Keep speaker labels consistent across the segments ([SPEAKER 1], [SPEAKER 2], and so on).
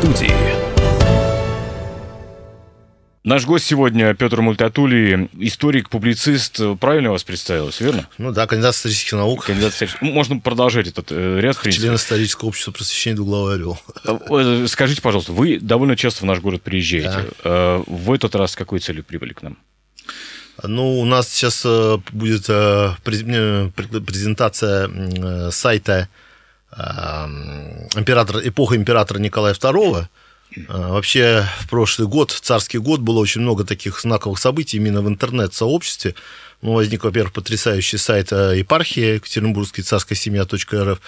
[SPEAKER 1] студии. Наш гость сегодня Петр Мультатули, историк, публицист. Правильно вас представилось, верно?
[SPEAKER 2] Ну да, кандидат исторических наук.
[SPEAKER 1] Кандидат исторических... Ну, можно продолжать этот э, ряд, в.
[SPEAKER 2] Член исторического общества просвещения «Двуглавый орел».
[SPEAKER 1] Э, скажите, пожалуйста, вы довольно часто в наш город приезжаете. Да. Э, в этот раз с какой целью прибыли к нам?
[SPEAKER 2] Ну, у нас сейчас э, будет презентация сайта император, эпоха императора Николая II – а, вообще, в прошлый год, царский год, было очень много таких знаковых событий именно в интернет-сообществе. Ну, возник, во-первых, потрясающий сайт э, епархии Екатеринбургской царской семья.рф,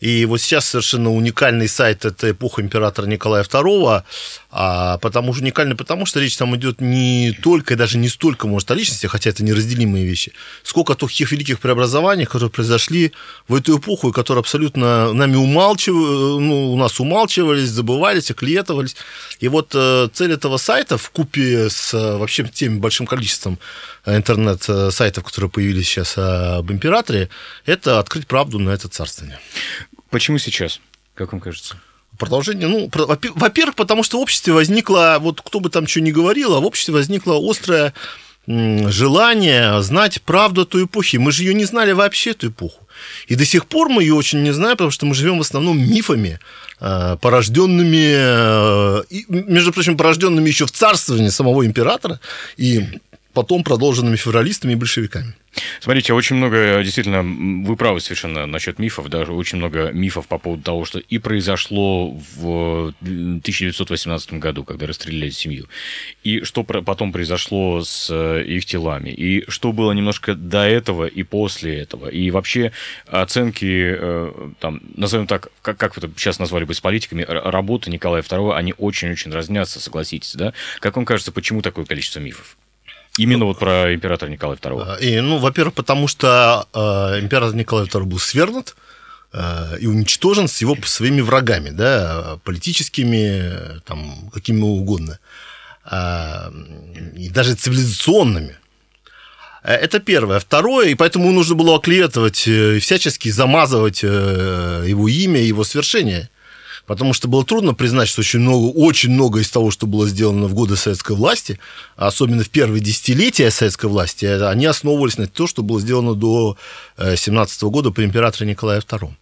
[SPEAKER 2] и вот сейчас совершенно уникальный сайт – это эпоха императора Николая II, а потому что уникальный, потому что речь там идет не только, и даже не столько, может, о личности, хотя это неразделимые вещи, сколько о таких великих преобразованиях, которые произошли в эту эпоху, и которые абсолютно нами умалчивали, ну, у нас умалчивались, забывались, оклеветывались. И вот э, цель этого сайта в купе с э, вообще тем большим количеством интернет-сайтов, которые появились сейчас об императоре, это открыть правду на это царствование.
[SPEAKER 1] Почему сейчас, как вам кажется?
[SPEAKER 2] Продолжение, ну, во-первых, потому что в обществе возникло, вот кто бы там что ни говорил, а в обществе возникло острое желание знать правду той эпохи. Мы же ее не знали вообще, эту эпоху. И до сих пор мы ее очень не знаем, потому что мы живем в основном мифами, э, порожденными, э, между прочим, порожденными еще в царствовании самого императора и потом продолженными февралистами и большевиками.
[SPEAKER 1] Смотрите, очень много, действительно, вы правы совершенно насчет мифов, даже очень много мифов по поводу того, что и произошло в 1918 году, когда расстреляли семью, и что потом произошло с э, их телами, и что было немножко до этого и после этого, и вообще оценки, э, там, назовем так, как, как это сейчас назвали бы с политиками, работы Николая II, они очень-очень разнятся, согласитесь, да? Как вам кажется, почему такое количество мифов? Именно вот про императора Николая II.
[SPEAKER 2] А, и, ну, во-первых, потому что э, император Николай II был свергнут э, и уничтожен с его своими врагами, да, политическими, там, какими угодно, э, и даже цивилизационными. Это первое. Второе, и поэтому нужно было оклеветывать э, всячески замазывать э, его имя, его свершение потому что было трудно признать, что очень много, очень много из того, что было сделано в годы советской власти, особенно в первые десятилетия советской власти, они основывались на том, что было сделано до 17 года при императоре Николае II.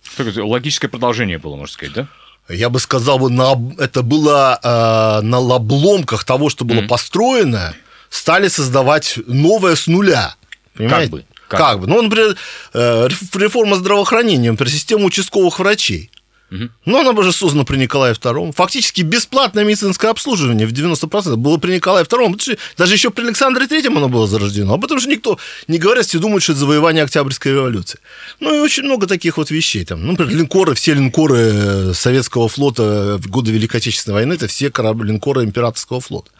[SPEAKER 1] Логическое продолжение было, можно сказать, да?
[SPEAKER 2] Я бы сказал, на, это было э, на обломках того, что было mm-hmm. построено, стали создавать новое с нуля.
[SPEAKER 1] Понимаете? Как бы.
[SPEAKER 2] Как, как бы. Ну, например, э, реформа здравоохранения, например, система участковых врачей. Но она была создана при Николае II. Фактически бесплатное медицинское обслуживание в 90% было при Николае II. Даже еще при Александре III оно было зарождено. Об этом же никто не говорит, все думают, что это завоевание Октябрьской революции. Ну и очень много таких вот вещей. Там, ну, например, линкоры, все линкоры э, советского флота в годы Великой Отечественной войны, это все корабли, линкоры императорского флота.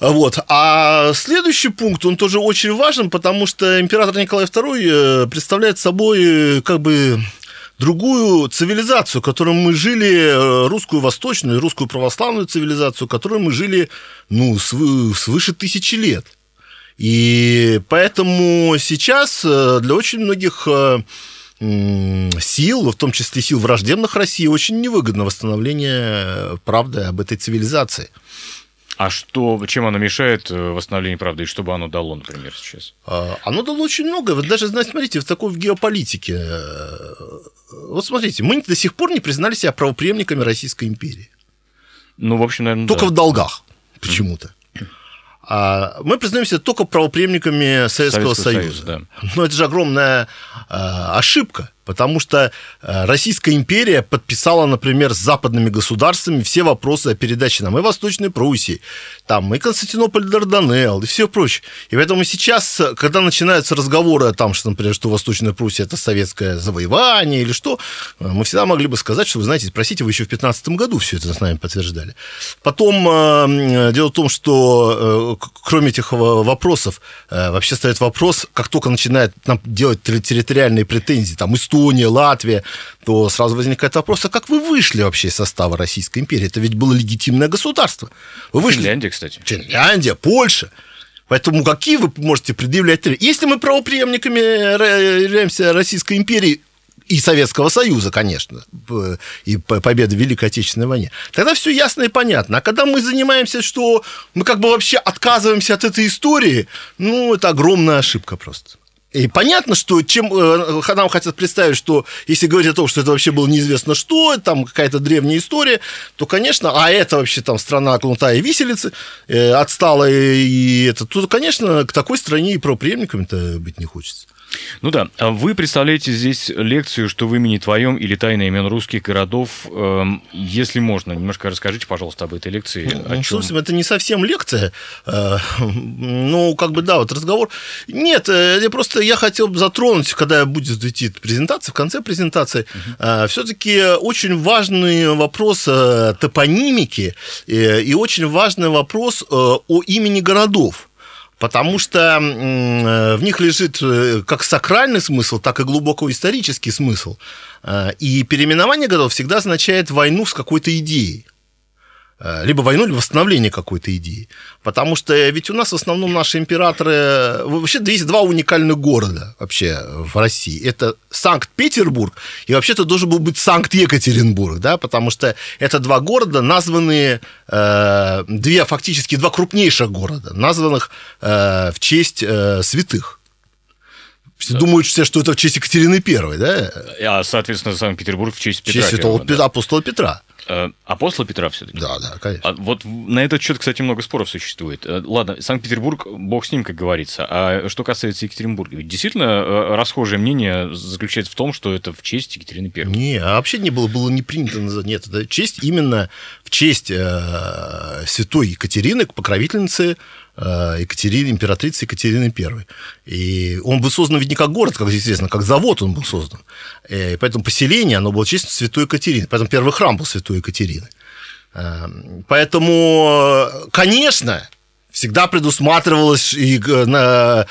[SPEAKER 2] Вот. А следующий пункт, он тоже очень важен, потому что император Николай II э, представляет собой э, как бы другую цивилизацию, которой мы жили, э, русскую восточную, русскую православную цивилизацию, которой мы жили, ну, свыше тысячи лет. И поэтому сейчас э, для очень многих э, сил, в том числе сил враждебных России, очень невыгодно восстановление правды об этой цивилизации.
[SPEAKER 1] А что, чем оно мешает э, восстановлению правды, и что бы оно дало, например, сейчас?
[SPEAKER 2] А, оно дало очень много. Вот даже, знаете, смотрите, в такой в геополитике. Э, вот смотрите, мы до сих пор не признали себя правоприемниками Российской империи.
[SPEAKER 1] Ну, в общем, наверное,
[SPEAKER 2] Только да. в долгах почему-то. А мы признаемся только правоприемниками Советского, Советского Союза. Союза да. Но это же огромная а, ошибка. Потому что э, Российская империя подписала, например, с западными государствами все вопросы о передаче нам и Восточной Пруссии, там и Константинополь Дарданелл, и все прочее. И поэтому сейчас, когда начинаются разговоры о том, что, например, что Восточная Пруссия – это советское завоевание или что, э, мы всегда могли бы сказать, что, вы знаете, спросите, вы еще в 15 году все это с нами подтверждали. Потом, э, дело в том, что кроме этих вопросов, вообще стоит вопрос, как только начинает нам делать территориальные претензии, там, история, Эстония, Латвия, то сразу возникает вопрос, а как вы вышли вообще из состава Российской империи? Это ведь было легитимное государство. Вы вышли...
[SPEAKER 1] Финляндия, кстати.
[SPEAKER 2] Финляндия, Польша. Поэтому какие вы можете предъявлять... Если мы правоприемниками являемся Российской империи, и Советского Союза, конечно, и победы в Великой Отечественной войне. Тогда все ясно и понятно. А когда мы занимаемся, что мы как бы вообще отказываемся от этой истории, ну, это огромная ошибка просто. И понятно, что чем э, нам хотят представить, что если говорить о том, что это вообще было неизвестно что, там какая-то древняя история, то, конечно, а это вообще там страна кнута и виселицы, э, отсталая и это, то, конечно, к такой стране и правоприемниками-то быть не хочется.
[SPEAKER 1] Ну да, а вы представляете здесь лекцию, что в имени твоем или тайна имен русских городов. Эм, если можно, немножко расскажите, пожалуйста, об этой лекции.
[SPEAKER 2] Ну, о чем? Слушайте, это не совсем лекция. Э, ну, как бы, да, вот разговор. Нет, э, я просто я хотел бы затронуть, когда будет идти презентация, в конце презентации, угу. Э, все-таки очень важный вопрос топонимики и очень важный вопрос о имени городов потому что э, в них лежит э, как сакральный смысл, так и глубоко исторический смысл. Э, и переименование годов всегда означает войну с какой-то идеей. Э, либо войну, либо восстановление какой-то идеи. Потому что ведь у нас в основном наши императоры... Вообще есть два уникальных города вообще в России. Это Санкт-Петербург и вообще-то должен был быть Санкт-Екатеринбург, да, потому что это два города, названные... Э, две, фактически два крупнейших города, названных э, в честь э, святых. Все да. думают все, что это в честь Екатерины Первой, да?
[SPEAKER 1] А, соответственно, Санкт-Петербург в честь Петра.
[SPEAKER 2] В честь святого да. апостола Петра.
[SPEAKER 1] Э, апостола Петра все-таки.
[SPEAKER 2] Да, да, конечно. А
[SPEAKER 1] вот на этот счет, кстати, много споров существует. Э, ладно, Санкт-Петербург, бог с ним, как говорится. А что касается Екатеринбурга, ведь действительно э, расхожее мнение заключается в том, что это в честь Екатерины Первой.
[SPEAKER 2] Не, а вообще не было, было не принято называть. Нет, это честь именно в честь э, святой Екатерины, покровительницы Екатерины, императрицы Екатерины I. И он был создан ведь не как город, как известно, как завод он был создан. Э, и поэтому поселение, оно было честно Святой Екатерины. Поэтому первый храм был Святой Екатерины. Э, поэтому, конечно, всегда предусматривалось и на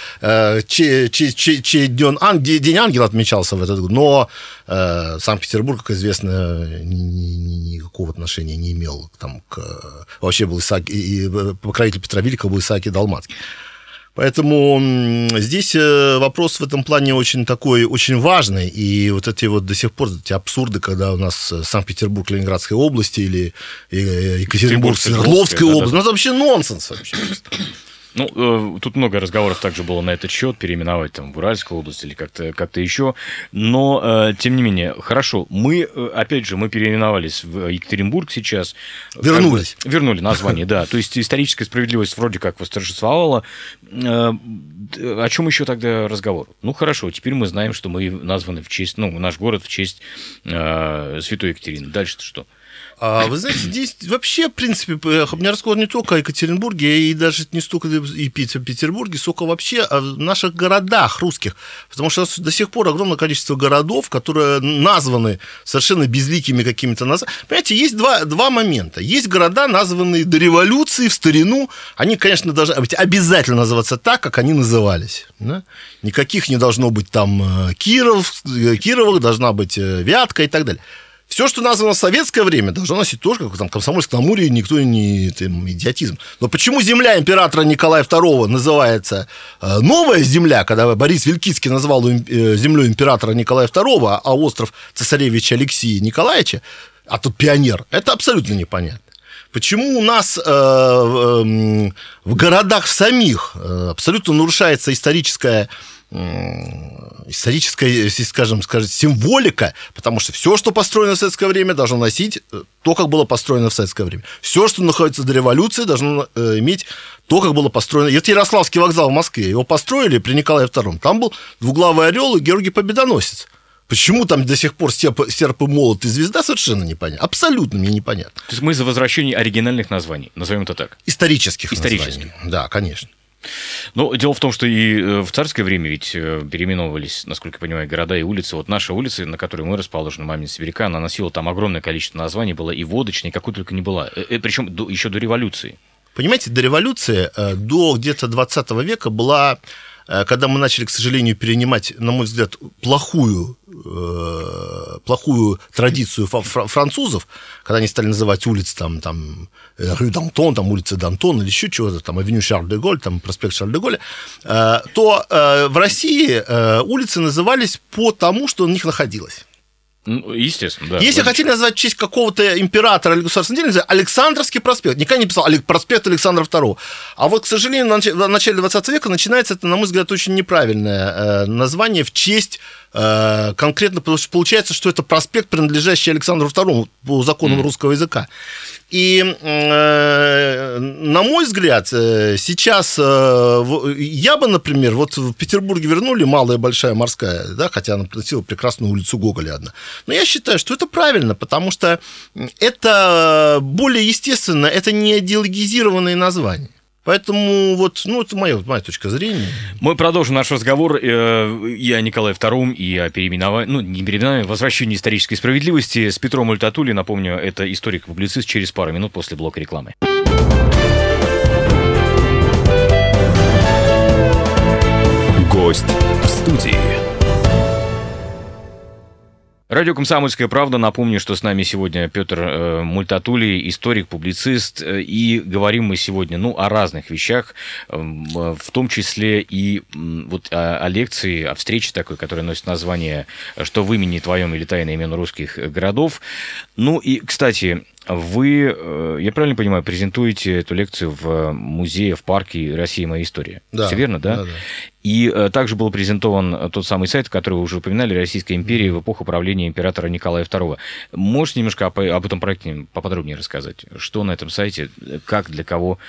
[SPEAKER 2] че, че, че, че день, день ангела отмечался в этот год, но э, Санкт-Петербург, как известно, ни, ни, никакого отношения не имел там, к... Вообще был Исаак, и покровитель Петра Великого был Исаак Далмацкий. Поэтому здесь э, вопрос в этом плане очень такой, очень важный. И вот эти вот до сих пор эти абсурды, когда у нас э, Санкт-Петербург Ленинградской области или э, Екатеринбург Свердловской области, ну это вообще нонсенс вообще.
[SPEAKER 1] Ну, э, тут много разговоров также было на этот счет, переименовать там в Уральскую область или как-то как еще. Но, э, тем не менее, хорошо, мы, э, опять же, мы переименовались в Екатеринбург сейчас.
[SPEAKER 2] Вернулись.
[SPEAKER 1] Как бы, вернули название, да. То есть историческая справедливость вроде как восторжествовала. Э, о чем еще тогда разговор? Ну, хорошо, теперь мы знаем, что мы названы в честь, ну, наш город в честь э, Святой Екатерины. Дальше-то что?
[SPEAKER 2] А, вы знаете, здесь вообще, в принципе, у меня разговор не только о Екатеринбурге, и даже не столько и Петербурге, сколько вообще о наших городах русских. Потому что до сих пор огромное количество городов, которые названы совершенно безликими какими-то названиями. Понимаете, есть два, два момента. Есть города, названные до революции, в старину. Они, конечно, должны быть обязательно называться так, как они назывались. Да? Никаких не должно быть там э, Киров, э, Кировых, должна быть э, Вятка и так далее. Все, что названо в советское время, должно носить тоже, как там Комсомольск на Амуре, никто не там, идиотизм. Но почему земля императора Николая II называется э, новая земля, когда Борис Вилькицкий назвал э, землю императора Николая II, а остров цесаревича Алексея Николаевича, а тут пионер, это абсолютно непонятно. Почему у нас э, э, в городах самих э, абсолютно нарушается историческая историческая, скажем, скажем, символика, потому что все, что построено в советское время, должно носить э, то, как было построено в советское время. Все, что находится до революции, должно э, иметь то, как было построено. Это Ярославский вокзал в Москве. Его построили при Николае II. Там был двуглавый орел и Георгий Победоносец. Почему там до сих пор серп, серп и молот и звезда, совершенно непонятно. Абсолютно мне непонятно.
[SPEAKER 1] То есть мы за возвращение оригинальных названий, назовем это так?
[SPEAKER 2] Исторических
[SPEAKER 1] Исторических.
[SPEAKER 2] Названий. Да, конечно.
[SPEAKER 1] Ну, дело в том, что и э, в царское время ведь э, переименовывались, насколько я понимаю, города и улицы. Вот наша улица, на которой мы расположены, Мамин Сибиряка, она носила там огромное количество названий, была и водочная, и какой только не была. Э, Причем еще до революции.
[SPEAKER 2] Понимаете, до революции, до где-то 20 века была когда мы начали, к сожалению, перенимать, на мой взгляд, плохую э, плохую традицию французов, когда они стали называть улицы там, там Рю Дантон, там улица Дантон или еще чего-то, там Авеню Шарль де Голь, там проспект Шарль де Голля, э, то э, в России э, улицы назывались по тому, что у них находилось.
[SPEAKER 1] Ну, естественно, да.
[SPEAKER 2] Если хотели назвать в честь какого-то императора или государственного деятеля, Александровский проспект. Никогда не писал проспект Александра II. А вот, к сожалению, в начале 20 века начинается это, на мой взгляд, очень неправильное название в честь Э, конкретно, потому что получается, что это проспект, принадлежащий Александру II по законам mm. русского языка. И, э, на мой взгляд, э, сейчас я бы, например, вот в Петербурге вернули Малая Большая Морская, да, хотя она носила прекрасную улицу Гоголя одна. Но я считаю, что это правильно, потому что это более естественно, это не идеологизированные названия. Поэтому вот, ну, это моя, моя точка зрения.
[SPEAKER 1] Мы продолжим наш разговор э, и о Николае II, и о переименовании, ну, не переименовании, возвращении исторической справедливости с Петром Ультатули. Напомню, это историк-публицист через пару минут после блока рекламы.
[SPEAKER 3] Гость в студии.
[SPEAKER 1] Радио «Комсомольская правда». Напомню, что с нами сегодня Петр э, Мультатули, историк, публицист. И говорим мы сегодня ну, о разных вещах, э, в том числе и вот о, о лекции, о встрече такой, которая носит название «Что в имени твоем или тайное имя русских городов». Ну и, кстати, вы, э, я правильно понимаю, презентуете эту лекцию в музее, в парке «Россия. Моя история». Да. Все верно, да? да, да. И э, также был презентован тот самый сайт, который вы уже упоминали, Российская империя в эпоху правления императора Николая II. Можете немножко об этом проекте поподробнее рассказать? Что на этом сайте, как, для кого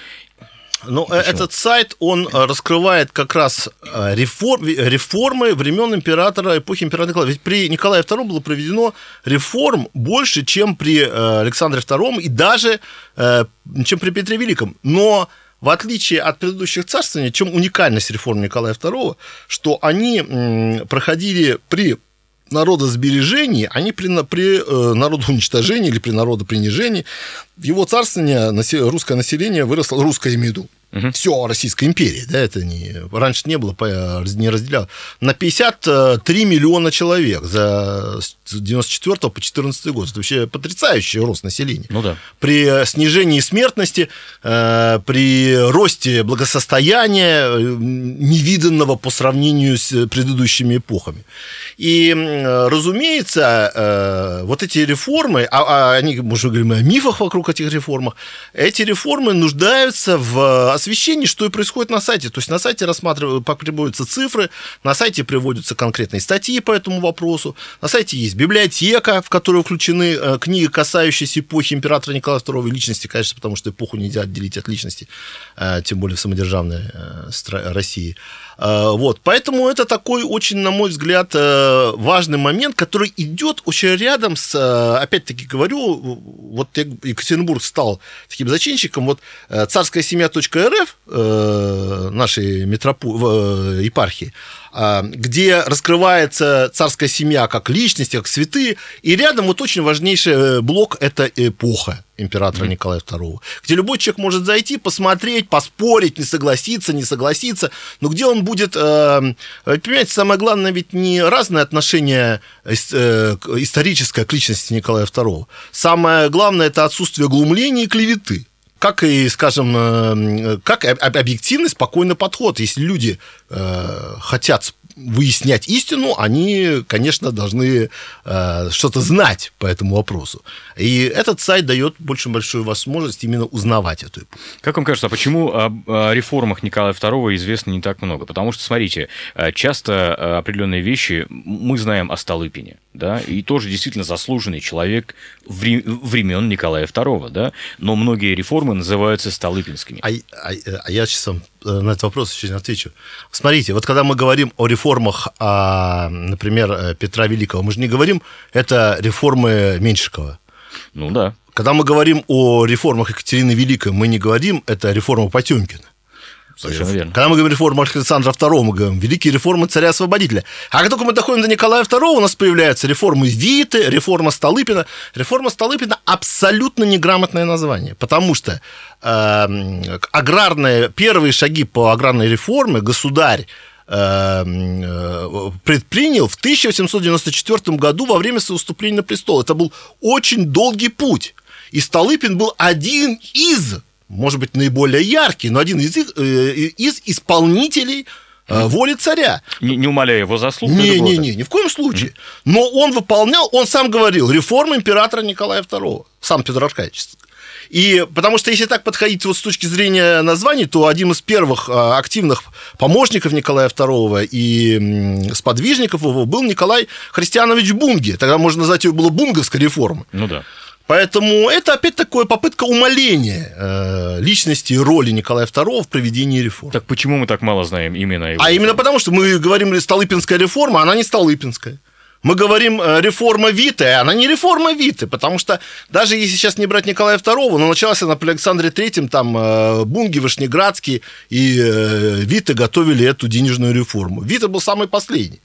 [SPEAKER 2] ну, э, этот сайт, он э, раскрывает как раз э, реформ, реформы времен императора, эпохи императора Николая. Ведь при Николае II было проведено реформ больше, чем при Александре II и даже чем при Петре Великом. Но в отличие от предыдущих царствований, чем уникальность реформ Николая II, что они проходили при народосбережении, они при, при э, народоуничтожении или при народопринижении, его царствование русское население выросло, русское имею в виду, Угу. Все, Российская империя, да, это не, раньше не было, не разделял. На 53 миллиона человек за 94 по 14 год. Это вообще потрясающий рост населения.
[SPEAKER 1] Ну да.
[SPEAKER 2] При снижении смертности, э, при росте благосостояния, э, невиданного по сравнению с предыдущими эпохами. И, разумеется, э, вот эти реформы, а, а они, мы уже говорим о мифах вокруг этих реформ, эти реформы нуждаются в освещении, что и происходит на сайте. То есть на сайте рассматриваются, приводятся цифры, на сайте приводятся конкретные статьи по этому вопросу, на сайте есть библиотека, в которую включены э, книги, касающиеся эпохи императора Николая II и личности, конечно, потому что эпоху нельзя отделить от личности, э, тем более в самодержавной России. Э, вот, поэтому это такой очень, на мой взгляд, э, важный момент, который идет очень рядом с, э, опять-таки говорю, вот Екатеринбург стал таким зачинщиком, вот царская семья.рф нашей метропо... епархии, а, где раскрывается царская семья как личность, как святые, и рядом вот очень важнейший э, блок – это эпоха императора mm-hmm. Николая II, где любой человек может зайти, посмотреть, поспорить, не согласиться, не согласиться, но где он будет, э, понимаете, самое главное ведь не разное отношение э, историческое к личности Николая II, самое главное – это отсутствие глумления и клеветы как и, скажем, э, как объективный, спокойный подход. Если люди э, хотят выяснять истину, они, конечно, должны э, что-то знать по этому вопросу. И этот сайт дает больше большую возможность именно узнавать эту эпоху.
[SPEAKER 1] Как вам кажется, а почему о, реформах Николая II известно не так много? Потому что, смотрите, э, часто э, определенные вещи мы знаем о Столыпине, да, и тоже действительно заслуженный человек времен Николая II, да, но многие реформы называются Столыпинскими.
[SPEAKER 2] А, а, а я сейчас вам на этот вопрос еще не отвечу. Смотрите, вот когда мы говорим о реформах, а, например, э, Петра Великого, мы же не говорим, это реформы Меньшикова.
[SPEAKER 1] Ну да.
[SPEAKER 2] Когда мы говорим о реформах Екатерины Великой, мы не говорим, это реформа Потемкина.
[SPEAKER 1] Совершенно верно.
[SPEAKER 2] Когда мы говорим реформа Александра II, мы говорим великие реформы царя-освободителя. А как только мы доходим до Николая II, у нас появляются реформы Виты, реформа Столыпина. Реформа Столыпина абсолютно неграмотное название, потому что э, аграрные, первые шаги по аграрной реформе государь предпринял в 1894 году во время своего вступления на престол. Это был очень долгий путь. И Столыпин был один из, может быть, наиболее яркий, но один из, из исполнителей воли царя.
[SPEAKER 1] Не, не умаляя его заслуг.
[SPEAKER 2] Не, не, не, ни в коем случае. Но он выполнял, он сам говорил, реформы императора Николая II, сам Петр Аркадьевич. И потому что если так подходить вот с точки зрения названий, то один из первых а, активных помощников Николая II и сподвижников его был Николай Христианович Бунги. Тогда можно назвать его было Бунговской реформой.
[SPEAKER 1] Ну да.
[SPEAKER 2] Поэтому это опять такое попытка умаления э, личности и роли Николая II в проведении реформ.
[SPEAKER 1] Так почему мы так мало знаем именно его?
[SPEAKER 2] А именно потому, что мы говорим Столыпинская реформа, она не Столыпинская. Мы говорим э, реформа Виты, а она не реформа Виты, потому что даже если сейчас не брать Николая II, но началась она при Александре Третьем, там э, Бунги, Вышнеградский и э, Виты готовили эту денежную реформу. Вита был самый последний.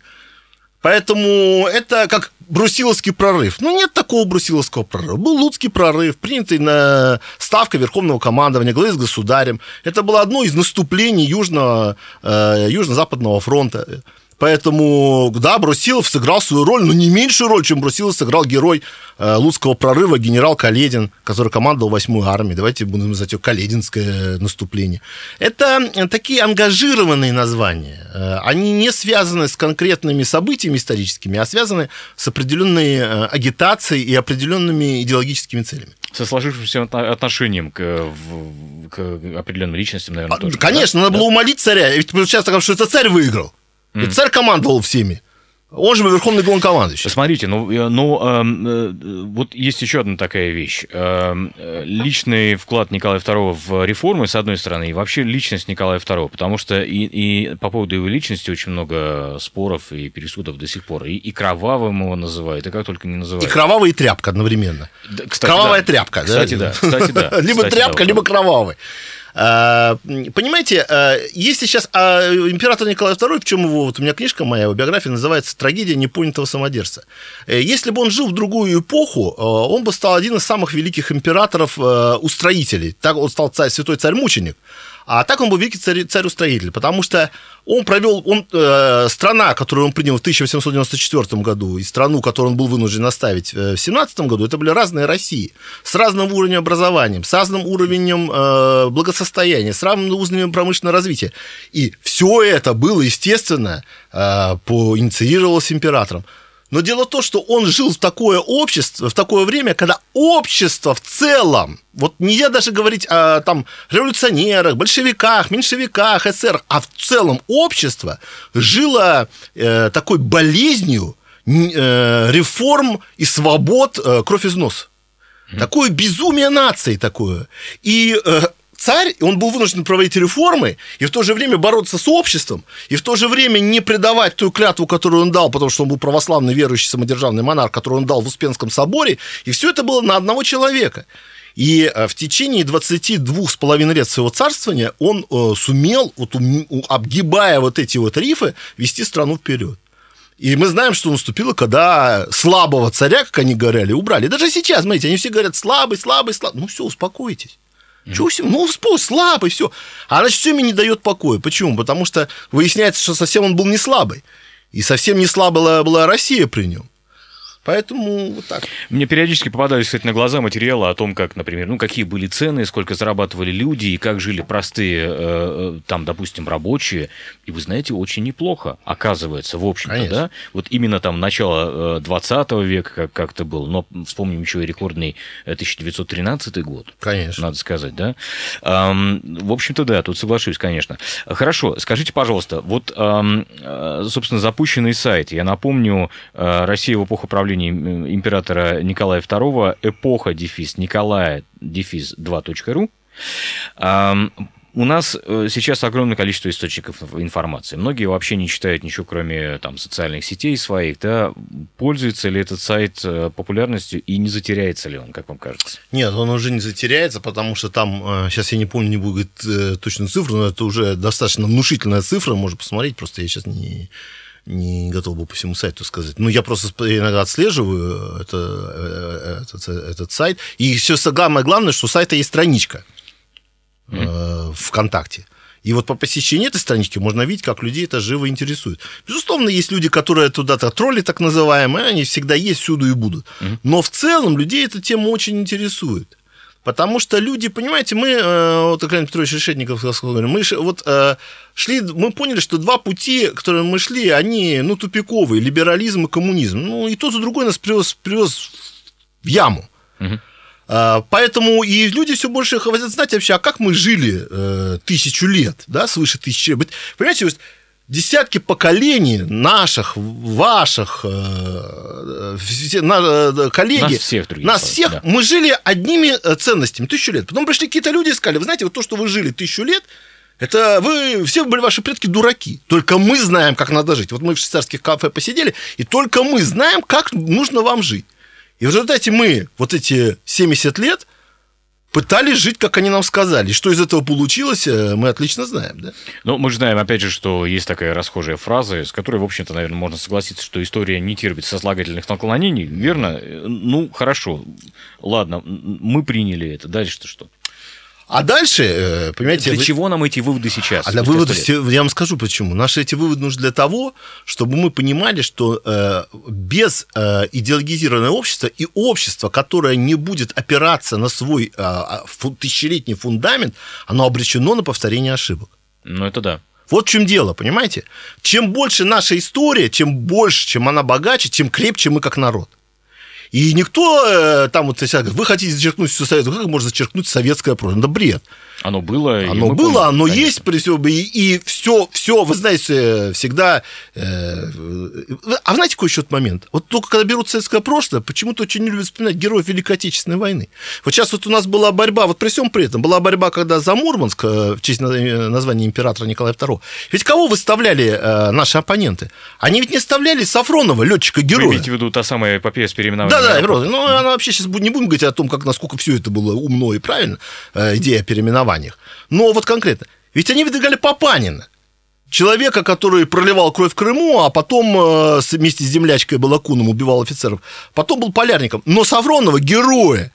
[SPEAKER 2] Поэтому это как брусиловский прорыв. Ну, нет такого брусиловского прорыва. Был Луцкий прорыв, принятый на ставка Верховного командования, главы с государем. Это было одно из наступлений Южного, э, Южно-Западного фронта. Поэтому, да, Брусилов сыграл свою роль, но не меньшую роль, чем Брусилов сыграл герой э, Луцкого прорыва генерал Каледин, который командовал 8-й армией. Давайте будем называть ее Калединское наступление. Это такие ангажированные названия. Э, они не связаны с конкретными событиями историческими, а связаны с определенной э, агитацией и определенными идеологическими целями.
[SPEAKER 1] Со сложившимся отношением к, к определенным личностям, наверное,
[SPEAKER 2] тоже. Конечно, да? надо было умолить царя. Ведь так, что это царь выиграл. Mm. И царь командовал всеми. Он же верховный главнокомандующий.
[SPEAKER 1] Смотрите, ну, э, ну э, э, вот есть еще одна такая вещь. Э, личный вклад Николая II в реформы, с одной стороны, и вообще личность Николая II, потому что и, и по поводу его личности очень много споров и пересудов до сих пор. И, и кровавым его называют, и как только не называют.
[SPEAKER 2] И кровавый, и тряпка одновременно. Да, кстати, Кровавая
[SPEAKER 1] да.
[SPEAKER 2] тряпка,
[SPEAKER 1] кстати, да? Кстати, да.
[SPEAKER 2] Либо
[SPEAKER 1] кстати,
[SPEAKER 2] тряпка,
[SPEAKER 1] да,
[SPEAKER 2] либо кровавый. А, понимаете, а, если сейчас а, император Николай II, причем его, вот у меня книжка моя, его биография называется «Трагедия непонятого самодержца». Э, если бы он жил в другую эпоху, он бы стал один из самых великих императоров-устроителей. Так он стал царь, святой царь-мученик. А так он был великий царь, царь-устроитель, потому что он провел, он, э, страна, которую он принял в 1894 году, и страну, которую он был вынужден оставить э, в 17 году, это были разные России, с разным уровнем образования, с разным уровнем э, благосостояния, с разным уровнем промышленного развития. И все это было, естественно, э, по, инициировалось императором. Но дело в том, что он жил в такое общество, в такое время, когда общество в целом, вот нельзя даже говорить о там, революционерах, большевиках, меньшевиках, эсерах, а в целом общество жило э, такой болезнью э, реформ и свобод э, кровь из носа. Такое безумие нации такое. И э, царь, он был вынужден проводить реформы и в то же время бороться с обществом, и в то же время не предавать ту клятву, которую он дал, потому что он был православный верующий самодержавный монарх, которую он дал в Успенском соборе, и все это было на одного человека. И э, в течение 22 с половиной лет своего царствования он э, сумел, вот, обгибая вот эти вот рифы, вести страну вперед. И мы знаем, что наступило, когда слабого царя, как они говорили, убрали. Даже сейчас, смотрите, они все говорят слабый, слабый, слабый. Ну все, успокойтесь. Mm-hmm. Чего? Ну, спой, слабый, все. А значит, все мне не дает покоя. Почему? Потому что выясняется, что совсем он был не слабый. И совсем не слабая была Россия при нем. Поэтому вот так.
[SPEAKER 1] Мне периодически попадались, кстати, на глаза материалы о том, как, например, ну, какие были цены, сколько зарабатывали люди и как жили простые, э, э там, допустим, рабочие. И вы знаете, очень неплохо, оказывается, в общем-то, да? Вот именно там начало 20 э, века как- как-то был, но вспомним еще и рекордный 1913 э, год.
[SPEAKER 2] Конечно.
[SPEAKER 1] Надо сказать, да? Эм, в общем-то, да, тут соглашусь, конечно. Хорошо, скажите, пожалуйста, вот, эм, собственно, запущенный сайт, я напомню, Россия в эпоху правления правлении императора Николая II эпоха дефис Николая дефис 2.ру у нас э, сейчас огромное количество источников информации. Многие вообще не читают ничего, кроме там, социальных сетей своих. Да? Пользуется ли этот сайт э, популярностью и не затеряется ли он, как вам кажется?
[SPEAKER 2] Нет, он уже не затеряется, потому что там, сейчас э, я не помню, не говорить точную цифру, но это уже достаточно внушительная цифра, можно посмотреть, просто я сейчас не, не готов был по всему сайту сказать. Ну, я просто иногда отслеживаю это, э, этот, этот сайт. И все самое главное, что у сайта есть страничка mm-hmm. ВКонтакте. И вот по посещению этой странички можно видеть, как людей это живо интересует. Безусловно, есть люди, которые туда-то тролли так называемые, они всегда есть, всюду и будут. Но в целом людей эта тема очень интересует. Потому что люди, понимаете, мы, э, вот Александр Петрович Решетников сказал, мы вот э, шли, мы поняли, что два пути, которые мы шли, они, ну, тупиковые, либерализм и коммунизм. Ну, и тот, и другой нас привез, привез в яму. Угу. Поэтому и люди все больше хотят знать вообще, а как мы жили э, тысячу лет, да, свыше тысячи лет. Понимаете, десятки поколений наших, ваших, э, все, на, э, коллеги, нас всех, нас всех да. мы жили одними э, ценностями тысячу лет. Потом пришли какие-то люди и сказали, вы знаете, вот то, что вы жили тысячу лет, это вы, все были ваши предки дураки. Только мы знаем, как надо жить. Вот мы в швейцарских кафе посидели, и только мы знаем, как нужно вам жить. И в результате мы вот эти 70 лет пытались жить, как они нам сказали. Что из этого получилось, э, мы отлично знаем. Да?
[SPEAKER 1] Ну, мы же знаем, опять же, что есть такая расхожая фраза, с которой, в общем-то, наверное, можно согласиться, что история не терпит сослагательных наклонений. Верно? Ну, хорошо. Ладно, мы приняли это. Дальше-то что?
[SPEAKER 2] А дальше, э, понимаете...
[SPEAKER 1] Для вы... чего нам эти выводы сейчас?
[SPEAKER 2] А для выводов, я вам скажу почему. Наши эти выводы нужны для того, чтобы мы понимали, что э, без э, идеологизированного общества и общества, которое не будет опираться на свой э, а, тысячелетний фундамент, оно обречено на повторение ошибок.
[SPEAKER 1] Ну, это да.
[SPEAKER 2] Вот в чем дело, понимаете? Чем больше наша история, чем больше, чем она богаче, тем крепче мы как народ. И никто э, там вот, вы хотите зачеркнуть всю советскую, как можно зачеркнуть советское прошлое? Да бред.
[SPEAKER 1] Оно было.
[SPEAKER 2] Оно было, помним, оно конечно. есть при всем. И, и все, все, вы знаете, всегда. Э, а знаете, какой еще момент? Вот только когда берут советское прошлое, почему-то очень не любят вспоминать героев Великой Отечественной войны. Вот сейчас вот у нас была борьба, вот при всем при этом, была борьба, когда за Мурманск, э, в честь названия императора Николая II, ведь кого выставляли э, наши оппоненты? Они ведь не вставляли Сафронова, летчика-героя. Вы
[SPEAKER 1] имеете в виду та самая эпопея с переименованием?
[SPEAKER 2] Да, да, ну, она вообще сейчас не будем говорить о том, как, насколько все это было умно и правильно, э, идея переименования переименованиях. Но вот конкретно, ведь они выдвигали Папанина, человека, который проливал кровь в Крыму, а потом э, вместе с землячкой Балакуном убивал офицеров, потом был полярником. Но Савронова, героя,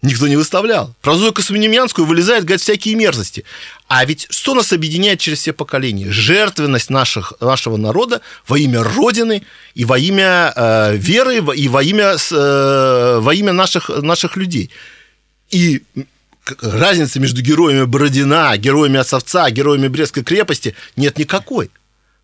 [SPEAKER 2] никто не выставлял. Про Зою Косминемьянскую вылезает, говорят, всякие мерзости. А ведь что нас объединяет через все поколения? Жертвенность наших, нашего народа во имя Родины и во имя э, веры, и во имя, э, во имя наших, наших людей. И разницы между героями Бородина, героями Осовца, героями Брестской крепости нет никакой.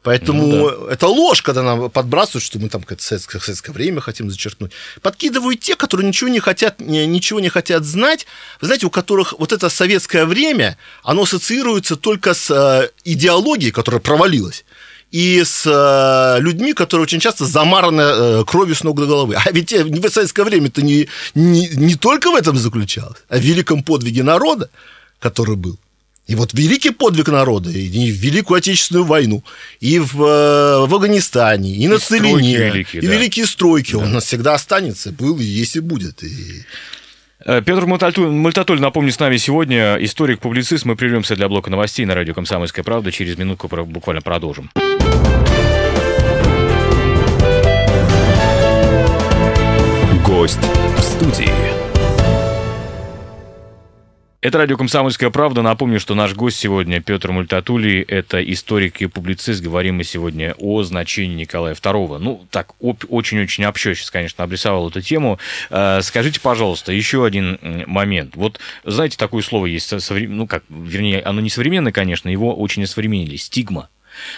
[SPEAKER 2] Поэтому ну, да. это ложь, когда нам подбрасывают, что мы там как советское, советское время хотим зачеркнуть. Подкидывают те, которые ничего не хотят, ничего не хотят знать. Вы знаете, у которых вот это советское время, оно ассоциируется только с э, идеологией, которая провалилась и с э, людьми, которые очень часто замараны э, кровью с ног до головы. А ведь э, в советское время-то не, не, не только в этом заключалось, а в великом подвиге народа, который был. И вот великий подвиг народа, и в Великую Отечественную войну, и в, в Афганистане, и, и на Целине, великие, и да. великие стройки, да. он у нас всегда останется, был и есть и будет. И...
[SPEAKER 1] Петр Мультатуль, напомню, с нами сегодня историк-публицист. Мы прервемся для блока новостей на радио «Комсомольская правда». Через минутку буквально продолжим.
[SPEAKER 3] Гость в студии.
[SPEAKER 1] Это радио «Комсомольская правда». Напомню, что наш гость сегодня Петр Мультатулий. Это историк и публицист. Говорим мы сегодня о значении Николая II. Ну, так, очень-очень общо сейчас, конечно, обрисовал эту тему. Э, скажите, пожалуйста, еще один момент. Вот, знаете, такое слово есть, ну, как, вернее, оно не современное, конечно, его очень осовременили. Стигма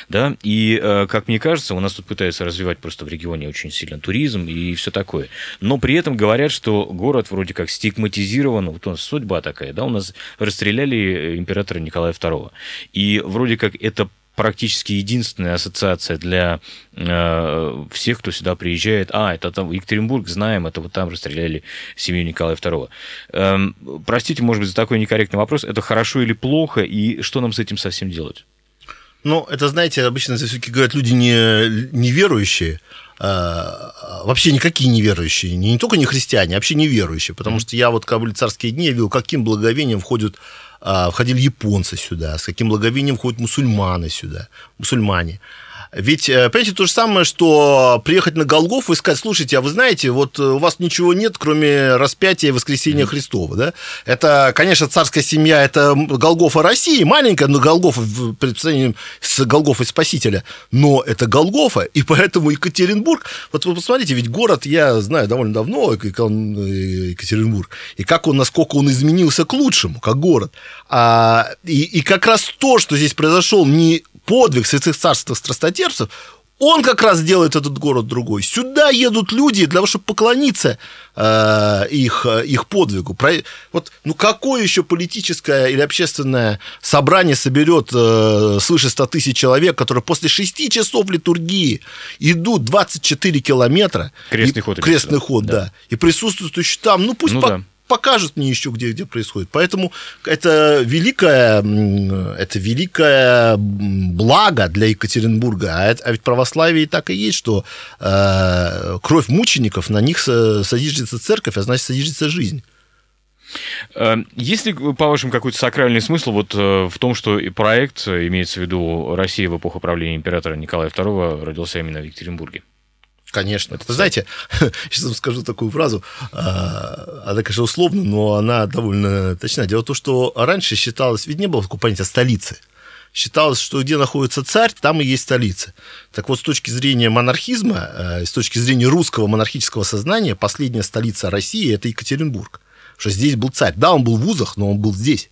[SPEAKER 1] да, и, э, как мне кажется, у нас тут пытаются развивать просто в регионе очень сильно туризм и все такое, но при этом говорят, что город вроде как стигматизирован, вот у нас судьба такая, да, у нас расстреляли императора Николая II, и вроде как это практически единственная ассоциация для э, всех, кто сюда приезжает. А, это там Екатеринбург, знаем, это вот там расстреляли семью Николая II. Эм, простите, может быть, за такой некорректный вопрос. Это хорошо или плохо, и что нам с этим совсем делать?
[SPEAKER 2] Ну, это, знаете, обычно все-таки говорят люди не, неверующие, а, вообще никакие неверующие, не, не только не христиане, а вообще неверующие, потому что я вот, когда были царские дни, я видел, каким благовением входят, а, входили японцы сюда, с каким благовением входят мусульманы сюда, мусульмане. Ведь, э, понимаете, то же самое, что приехать на Голгофу и сказать, слушайте, а вы знаете, вот у вас ничего нет, кроме распятия и воскресения mm-hmm. Христова, да? Это, конечно, царская семья, это Голгофа России, маленькая, но Голгофа в представлении с Голгофой Спасителя, но это Голгофа, и поэтому Екатеринбург, вот вы посмотрите, ведь город я знаю довольно давно, Екатеринбург, и как он, насколько он изменился к лучшему, как город. А, и, и как раз то, что здесь произошел не подвиг святых царств страстотерпцев, он как раз делает этот город другой. Сюда едут люди для того, чтобы поклониться э, их, их подвигу. Про, вот, ну, какое еще политическое или общественное собрание соберет э, свыше 100 тысяч человек, которые после 6 часов литургии идут 24 километра.
[SPEAKER 1] Крестный ход.
[SPEAKER 2] Крестный ход, да. да. И присутствуют еще там. Ну, пусть ну, по, да покажут мне еще, где, где происходит. Поэтому это великое, это великое благо для Екатеринбурга. А, это, а ведь православие так и есть, что э, кровь мучеников, на них содержится церковь, а значит, содержится жизнь.
[SPEAKER 1] Э, есть ли, по-вашему, какой-то сакральный смысл вот э, в том, что проект, имеется в виду Россия в эпоху правления императора Николая II, родился именно в Екатеринбурге?
[SPEAKER 2] Конечно. Это знаете, сейчас вам скажу такую фразу, а, она, конечно, условно, но она довольно точна. Дело в том, что раньше считалось, ведь не было такого понятия столицы. Считалось, что где находится царь, там и есть столица. Так вот, с точки зрения монархизма, э, с точки зрения русского монархического сознания, последняя столица России – это Екатеринбург что здесь был царь. Да, он был в вузах, но он был здесь.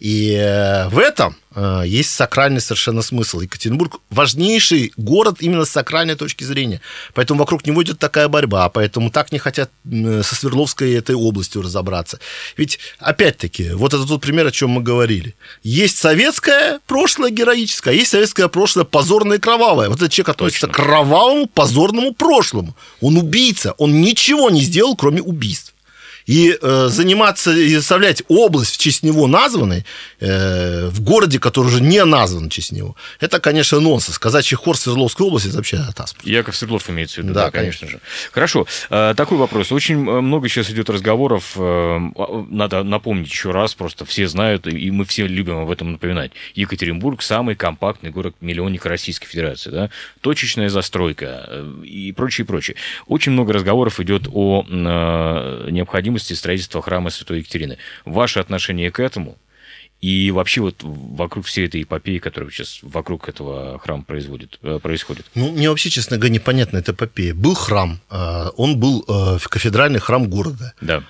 [SPEAKER 2] И э, в этом э, есть сакральный совершенно смысл. Екатеринбург важнейший город именно с сакральной точки зрения. Поэтому вокруг него идет такая борьба, поэтому так не хотят со Свердловской этой областью разобраться. Ведь, опять-таки, вот это тот пример, о чем мы говорили. Есть советское прошлое героическое, а есть советское прошлое позорное и кровавое. Вот этот человек относится Точно. к кровавому, позорному прошлому. Он убийца, он ничего не сделал, кроме убийств. И э, заниматься и составлять область в честь него названной э, в городе, который уже не назван в честь него, это, конечно, нонсенс. Казачий хор Свердловской области – это вообще атаспорт.
[SPEAKER 1] Яков Свердлов имеется в виду, да, да конечно. конечно же. Хорошо. Э, такой вопрос. Очень э, много сейчас идет разговоров. Э, надо напомнить еще раз, просто все знают, и мы все любим об этом напоминать. Екатеринбург – самый компактный город-миллионник Российской Федерации. Да? Точечная застройка и прочее, прочее. Очень много разговоров идет о необходимости необходимости строительства храма Святой Екатерины. Ваше отношение к этому и вообще вот вокруг всей этой эпопеи, которая сейчас вокруг этого храма производит, э, происходит?
[SPEAKER 2] Ну, мне вообще, честно говоря, непонятна эта эпопея. Был храм, э, он был э, кафедральный храм города.
[SPEAKER 1] Да.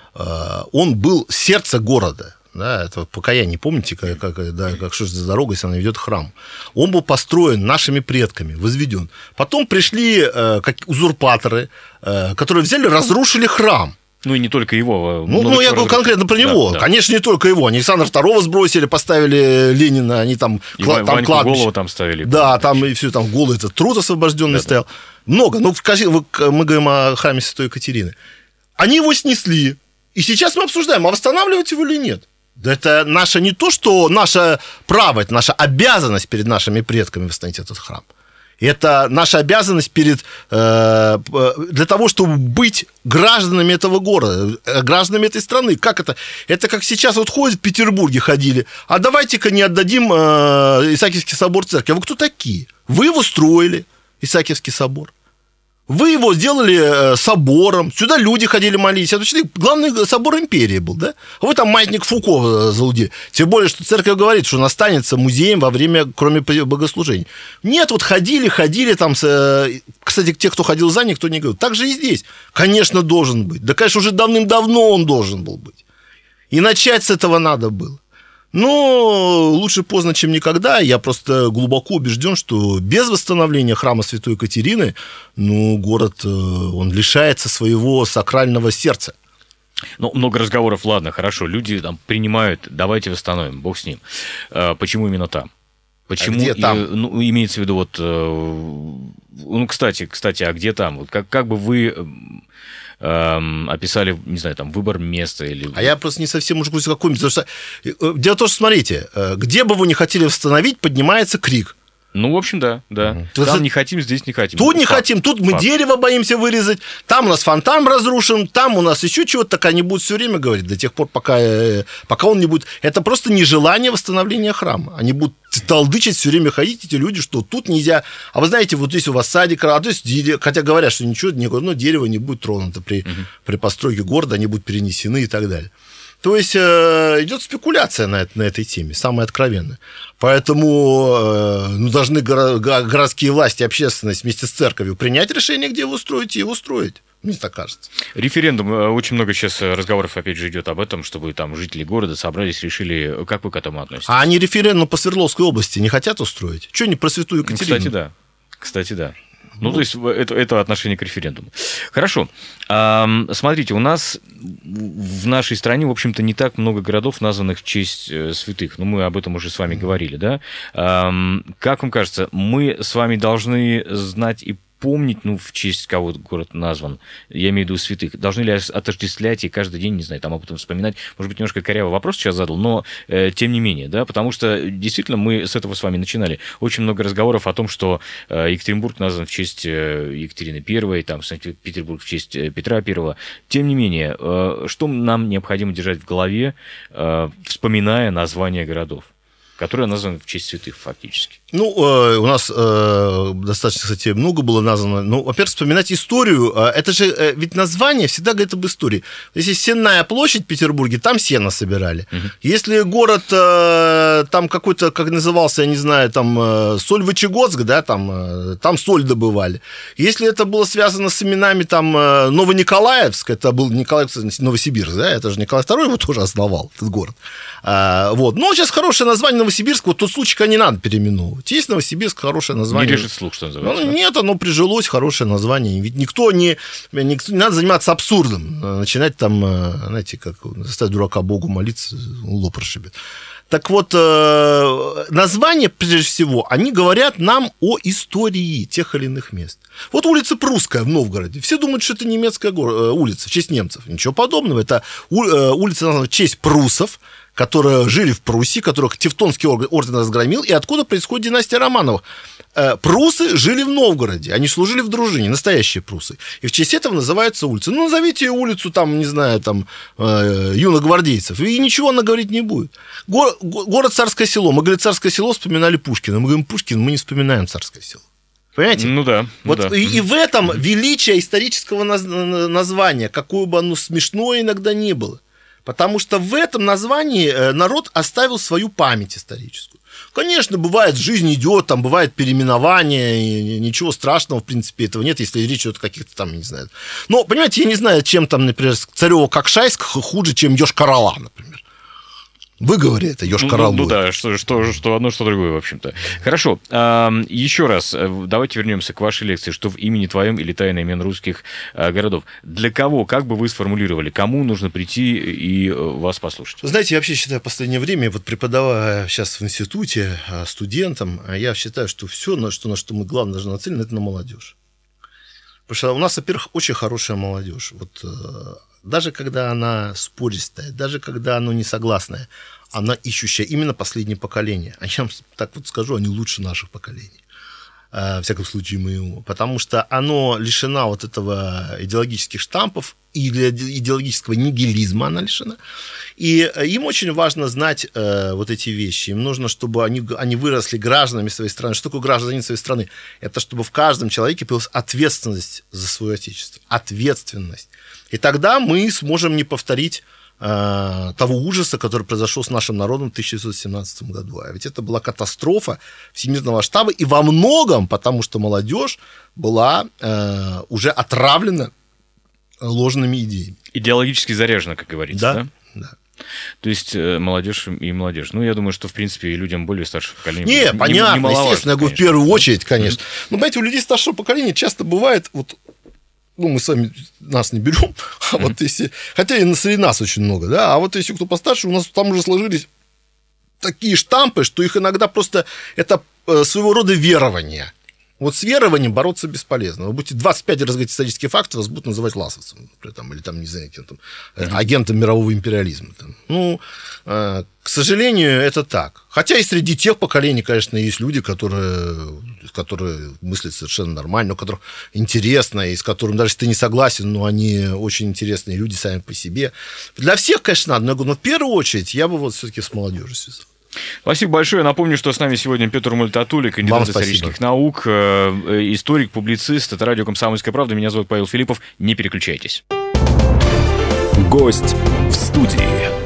[SPEAKER 2] Он был сердце города да, это покаяние, помните, как, как, да, как что за дорога, если она ведет храм. Он был построен нашими предками, возведен. Потом пришли э, как узурпаторы, э, которые взяли, разрушили храм.
[SPEAKER 1] Ну и не только его.
[SPEAKER 2] А ну, ну я говорю конкретно про него. Да, да. Конечно, не только его. Александра II сбросили, поставили Ленина, они там,
[SPEAKER 1] и кла- там кладбище. голову там ставили.
[SPEAKER 2] Да, там и все, там голый этот труд освобожденный да, стоял. Да. Много. Ну, скажи, мы говорим о храме Святой Екатерины. Они его снесли. И сейчас мы обсуждаем, а восстанавливать его или нет. Да это наше не то, что наше право, это наша обязанность перед нашими предками восстановить этот храм. Это наша обязанность перед, э, для того, чтобы быть гражданами этого города, э, гражданами этой страны. Как это? Это как сейчас вот ходят в Петербурге, ходили, а давайте-ка не отдадим э, Исаакиевский собор церкви. А вы кто такие? Вы его строили, Исаакиевский собор. Вы его сделали э, собором, сюда люди ходили молиться. Это вообще главный собор империи был, да? А вы там маятник Фуко э, залудили. Тем более, что церковь говорит, что он останется музеем во время, кроме богослужений. Нет, вот ходили, ходили там, э, кстати, те, кто ходил за, никто не говорил. Так же и здесь. Конечно, должен быть. Да, конечно, уже давным-давно он должен был быть. И начать с этого надо было. Но лучше поздно, чем никогда. Я просто глубоко убежден, что без восстановления храма Святой Екатерины, ну, город, э, он лишается своего сакрального сердца.
[SPEAKER 1] Ну, много разговоров, ладно, хорошо, люди там принимают, давайте восстановим, бог с ним. А, почему именно там? Почему? А где там? И, ну, имеется в виду вот, э, ну, кстати, кстати, а где там? Вот как, как бы вы эм, описали, не знаю, там, выбор места или...
[SPEAKER 2] А я просто не совсем уже какой потому. Э, дело в том, что, смотрите, э, где бы вы не хотели восстановить, поднимается крик.
[SPEAKER 1] Ну, в общем, да, да.
[SPEAKER 2] Угу.
[SPEAKER 1] Там не хотим, здесь не хотим.
[SPEAKER 2] Тут не Факт. хотим, тут мы Факт. дерево боимся вырезать, там у нас фонтан разрушен, там у нас еще чего-то, так они будут все время говорить, до тех пор, пока, э, пока он не будет... Это просто нежелание восстановления храма. Они будут толдычить все время ходить эти люди, что тут нельзя. А вы знаете, вот здесь у вас садик, а то есть, хотя говорят, что ничего, ни одно дерево не будет тронуто при, угу. при постройке города, они будут перенесены и так далее. То есть э, идет спекуляция на, на этой теме, самая откровенная. Поэтому э, ну, должны городские власти, общественность вместе с церковью принять решение, где его строить, и его строить. Мне так кажется.
[SPEAKER 1] Референдум. Э, очень много сейчас разговоров, опять же, идет об этом, чтобы там жители города собрались, решили. Как вы к этому относитесь?
[SPEAKER 2] А они референдум по Свердловской области не хотят устроить? Что не про Святую Екатерину?
[SPEAKER 1] Кстати, да. Кстати, да. Ну, то есть это, это отношение к референдуму. Хорошо. Смотрите, у нас в нашей стране, в общем-то, не так много городов, названных в честь э, святых. Ну, мы об этом уже с вами говорили, да? Как вам кажется, мы с вами должны знать и помнить, ну, в честь кого город назван, я имею в виду святых, должны ли отождествлять и каждый день, не знаю, там об этом вспоминать, может быть, немножко корявый вопрос сейчас задал, но э, тем не менее, да, потому что действительно мы с этого с вами начинали. Очень много разговоров о том, что э, Екатеринбург назван в честь э, Екатерины I, там, Санкт-Петербург в честь э, Петра I. Тем не менее, э, что нам необходимо держать в голове, э, вспоминая названия городов? Которые названы в честь святых фактически.
[SPEAKER 2] Ну, э, у нас э, достаточно, кстати, много было названо. Ну, во-первых, вспоминать историю. А, это же, э, ведь название всегда говорит об истории. Если Сенная площадь в Петербурге, там сено собирали. Угу. Если город, э, там какой-то, как назывался, я не знаю, там э, Соль-Вычегодск, да, там, э, там соль добывали. Если это было связано с именами, там, э, Новониколаевск, это был Николай, Новосибирск, да, это же Николай II его тоже основал, этот город. А, вот. Но сейчас хорошее название Новосибирск, вот тот случай, не надо переименовывать. Есть Новосибирск, хорошее название.
[SPEAKER 1] Не режет слух, что называется.
[SPEAKER 2] Ну, нет, оно прижилось, хорошее название. Ведь никто не, никто, не надо заниматься абсурдом. Начинать там, э, знаете, как заставить дурака Богу молиться, лоб расшибет. Так вот, э, названия, прежде всего, они говорят нам о истории тех или иных мест. Вот улица Прусская в Новгороде. Все думают, что это немецкая э, улица в честь немцев. Ничего подобного. Это улица названа в честь прусов, которые жили в Пруссии, которых Тевтонский орден разгромил, и откуда происходит династия Романовых. Э, прусы жили в Новгороде, они служили в дружине, настоящие прусы. И в честь этого называется улица. Ну, назовите улицу, там, не знаю, там, э, юногвардейцев, и ничего она говорить не будет. Го- город Царское село. Мы, говорим, Царское село вспоминали Пушкина. Мы говорим, Пушкин, мы не вспоминаем Царское село. Понимаете?
[SPEAKER 1] Ну да.
[SPEAKER 2] Ну вот
[SPEAKER 1] да.
[SPEAKER 2] И, и в этом величие исторического названия, какое бы оно смешное иногда не было. Потому что в этом названии э, народ оставил свою память историческую. Конечно, бывает, жизнь идет, там бывает переименование, ничего страшного, в принципе, этого нет, если речь идет о каких-то там, не знаю. Но, понимаете, я не знаю, чем там, например, Царево-Кокшайск хуже, чем Ёж-Карала, например. Выговори это, Ёшкар ну,
[SPEAKER 1] ну, ну да, что, что, что одно, что другое, в общем-то. Хорошо. Еще раз, э, давайте вернемся к вашей лекции. Что в имени твоем или тайна имен русских а, городов? Для кого, как бы вы сформулировали, кому нужно прийти и э, вас послушать?
[SPEAKER 2] Знаете, я вообще считаю, в последнее время, вот преподавая сейчас в институте студентам, я считаю, что все, на что, на что мы главное должны нацелены, это на молодежь. Потому что у нас, во-первых, очень хорошая молодежь. Вот даже когда она спористая, даже когда она не согласная, она ищущая именно последнее поколение. А я вам так вот скажу, они лучше наших поколений. Э, всяком случае, моему. Потому что оно лишена вот этого идеологических штампов, и идеологического нигилизма она лишена. И э, им очень важно знать э, вот эти вещи. Им нужно, чтобы они, они выросли гражданами своей страны. Что такое гражданин своей страны? Это чтобы в каждом человеке появилась ответственность за свое отечество. Ответственность. И тогда мы сможем не повторить э, того ужаса, который произошел с нашим народом в 1917 году. А ведь это была катастрофа всемирного штаба, и во многом потому, что молодежь была э, уже отравлена ложными идеями.
[SPEAKER 1] Идеологически заряжена, как говорится,
[SPEAKER 2] да?
[SPEAKER 1] Да, да. То есть э, молодежь и молодежь. Ну, я думаю, что, в принципе, и людям более старшего поколения.
[SPEAKER 2] Не, не понятно, не естественно, я говорю, в первую очередь, конечно. Но, понимаете, у людей старшего поколения часто бывает, вот ну, мы сами нас не берем, а вот если, хотя и среди нас очень много, да, а вот если кто постарше, у нас там уже сложились такие штампы, что их иногда просто, это э, своего рода верование. Вот с верованием бороться бесполезно. Вы будете 25 раз говорить исторические факты, вас будут называть ласовцем, там, или там, не знаю, кем там, э, агентом мирового империализма. Там. Ну, э, к сожалению, это так. Хотя и среди тех поколений, конечно, есть люди, которые, которые мыслят совершенно нормально, у которых интересно, и с которыми, даже если ты не согласен, но они очень интересные люди сами по себе. Для всех, конечно, надо, но в первую очередь я бы вот все-таки с молодежью связал.
[SPEAKER 1] Спасибо большое. Напомню, что с нами сегодня Петр Мультатули, кандидат исторических наук, э, э, историк, публицист. Это радио «Комсомольская правда». Меня зовут Павел Филиппов. Не переключайтесь.
[SPEAKER 3] Гость в студии.